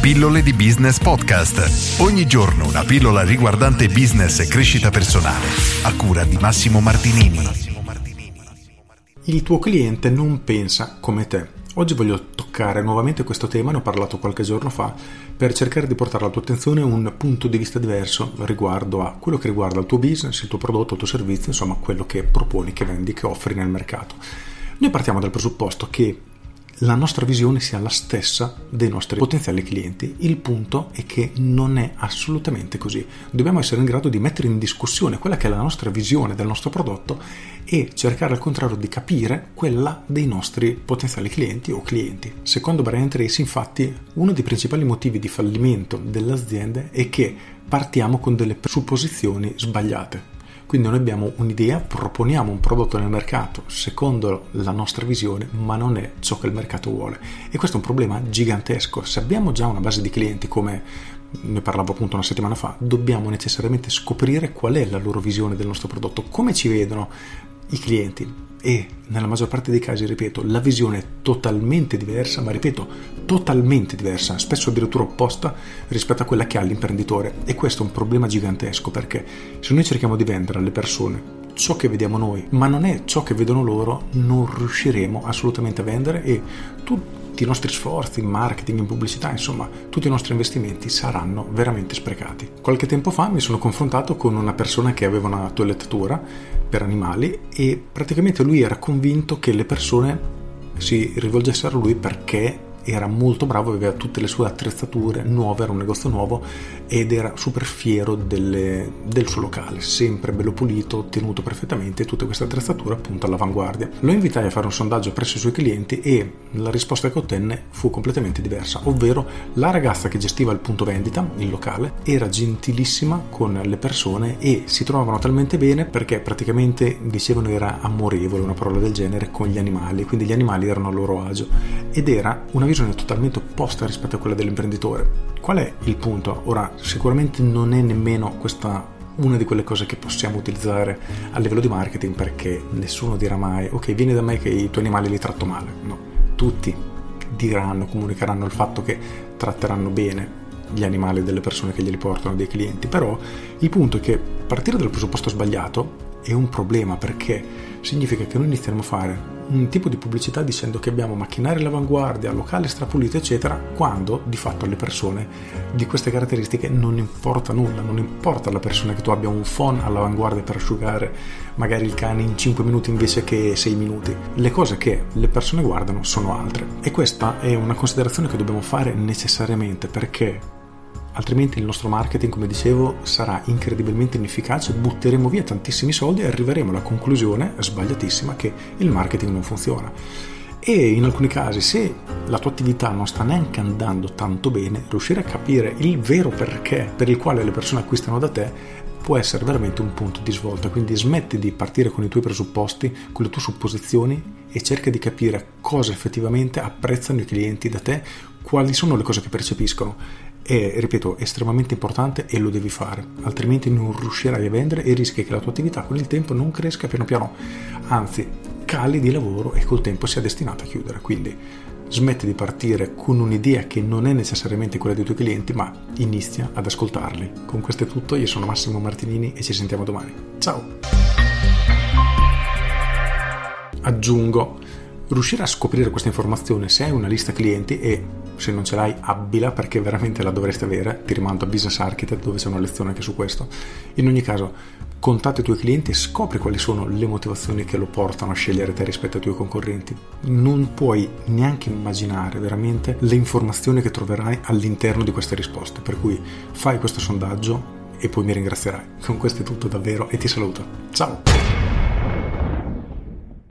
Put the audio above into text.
Pillole di Business Podcast. Ogni giorno una pillola riguardante business e crescita personale. A cura di Massimo Martinini. Il tuo cliente non pensa come te. Oggi voglio toccare nuovamente questo tema, ne ho parlato qualche giorno fa, per cercare di portare alla tua attenzione un punto di vista diverso riguardo a quello che riguarda il tuo business, il tuo prodotto, il tuo servizio, insomma quello che proponi, che vendi, che offri nel mercato. Noi partiamo dal presupposto che la nostra visione sia la stessa dei nostri potenziali clienti. Il punto è che non è assolutamente così. Dobbiamo essere in grado di mettere in discussione quella che è la nostra visione del nostro prodotto e cercare al contrario di capire quella dei nostri potenziali clienti o clienti. Secondo Brian Tracy, infatti, uno dei principali motivi di fallimento delle aziende è che partiamo con delle supposizioni sbagliate. Quindi noi abbiamo un'idea, proponiamo un prodotto nel mercato secondo la nostra visione, ma non è ciò che il mercato vuole. E questo è un problema gigantesco. Se abbiamo già una base di clienti come ne parlavo appunto una settimana fa, dobbiamo necessariamente scoprire qual è la loro visione del nostro prodotto, come ci vedono i clienti, e nella maggior parte dei casi, ripeto, la visione è totalmente diversa, ma ripeto, totalmente diversa, spesso addirittura opposta rispetto a quella che ha l'imprenditore. E questo è un problema gigantesco perché se noi cerchiamo di vendere alle persone ciò che vediamo noi, ma non è ciò che vedono loro, non riusciremo assolutamente a vendere e tutti i nostri sforzi in marketing, in pubblicità, insomma, tutti i nostri investimenti saranno veramente sprecati. Qualche tempo fa mi sono confrontato con una persona che aveva una toilettatura per animali e praticamente lui era convinto che le persone si rivolgessero a lui perché era molto bravo, aveva tutte le sue attrezzature nuove, era un negozio nuovo ed era super fiero delle, del suo locale, sempre bello pulito, tenuto perfettamente, tutte queste attrezzature appunto all'avanguardia. Lo invitai a fare un sondaggio presso i suoi clienti e la risposta che ottenne fu completamente diversa, ovvero la ragazza che gestiva il punto vendita, il locale, era gentilissima con le persone e si trovavano talmente bene perché praticamente dicevano era amorevole, una parola del genere, con gli animali, quindi gli animali erano a loro agio ed era una visione totalmente opposta rispetto a quella dell'imprenditore. Qual è il punto? Ora, sicuramente non è nemmeno questa una di quelle cose che possiamo utilizzare a livello di marketing perché nessuno dirà mai ok vieni da me che i tuoi animali li tratto male no tutti diranno comunicheranno il fatto che tratteranno bene gli animali delle persone che glieli portano dei clienti però il punto è che partire dal presupposto sbagliato è un problema perché significa che noi iniziamo a fare un tipo di pubblicità dicendo che abbiamo macchinari all'avanguardia, locale strapulito, eccetera, quando di fatto alle persone di queste caratteristiche non importa nulla, non importa alla persona che tu abbia un phone all'avanguardia per asciugare magari il cane in 5 minuti invece che 6 minuti. Le cose che le persone guardano sono altre e questa è una considerazione che dobbiamo fare necessariamente perché altrimenti il nostro marketing, come dicevo, sarà incredibilmente inefficace, butteremo via tantissimi soldi e arriveremo alla conclusione sbagliatissima che il marketing non funziona. E in alcuni casi, se la tua attività non sta neanche andando tanto bene, riuscire a capire il vero perché per il quale le persone acquistano da te può essere veramente un punto di svolta. Quindi smetti di partire con i tuoi presupposti, con le tue supposizioni e cerca di capire cosa effettivamente apprezzano i clienti da te, quali sono le cose che percepiscono è, ripeto, estremamente importante e lo devi fare, altrimenti non riuscirai a vendere e rischi che la tua attività con il tempo non cresca piano piano, anzi cali di lavoro e col tempo sia destinata a chiudere. Quindi smetti di partire con un'idea che non è necessariamente quella dei tuoi clienti, ma inizia ad ascoltarli. Con questo è tutto, io sono Massimo Martinini e ci sentiamo domani. Ciao! Aggiungo, riuscire a scoprire questa informazione se hai una lista clienti e se non ce l'hai abbila perché veramente la dovresti avere, ti rimando a Business Architect dove c'è una lezione anche su questo. In ogni caso, contatta i tuoi clienti e scopri quali sono le motivazioni che lo portano a scegliere te rispetto ai tuoi concorrenti. Non puoi neanche immaginare veramente le informazioni che troverai all'interno di queste risposte, per cui fai questo sondaggio e poi mi ringrazierai. Con questo è tutto davvero e ti saluto. Ciao!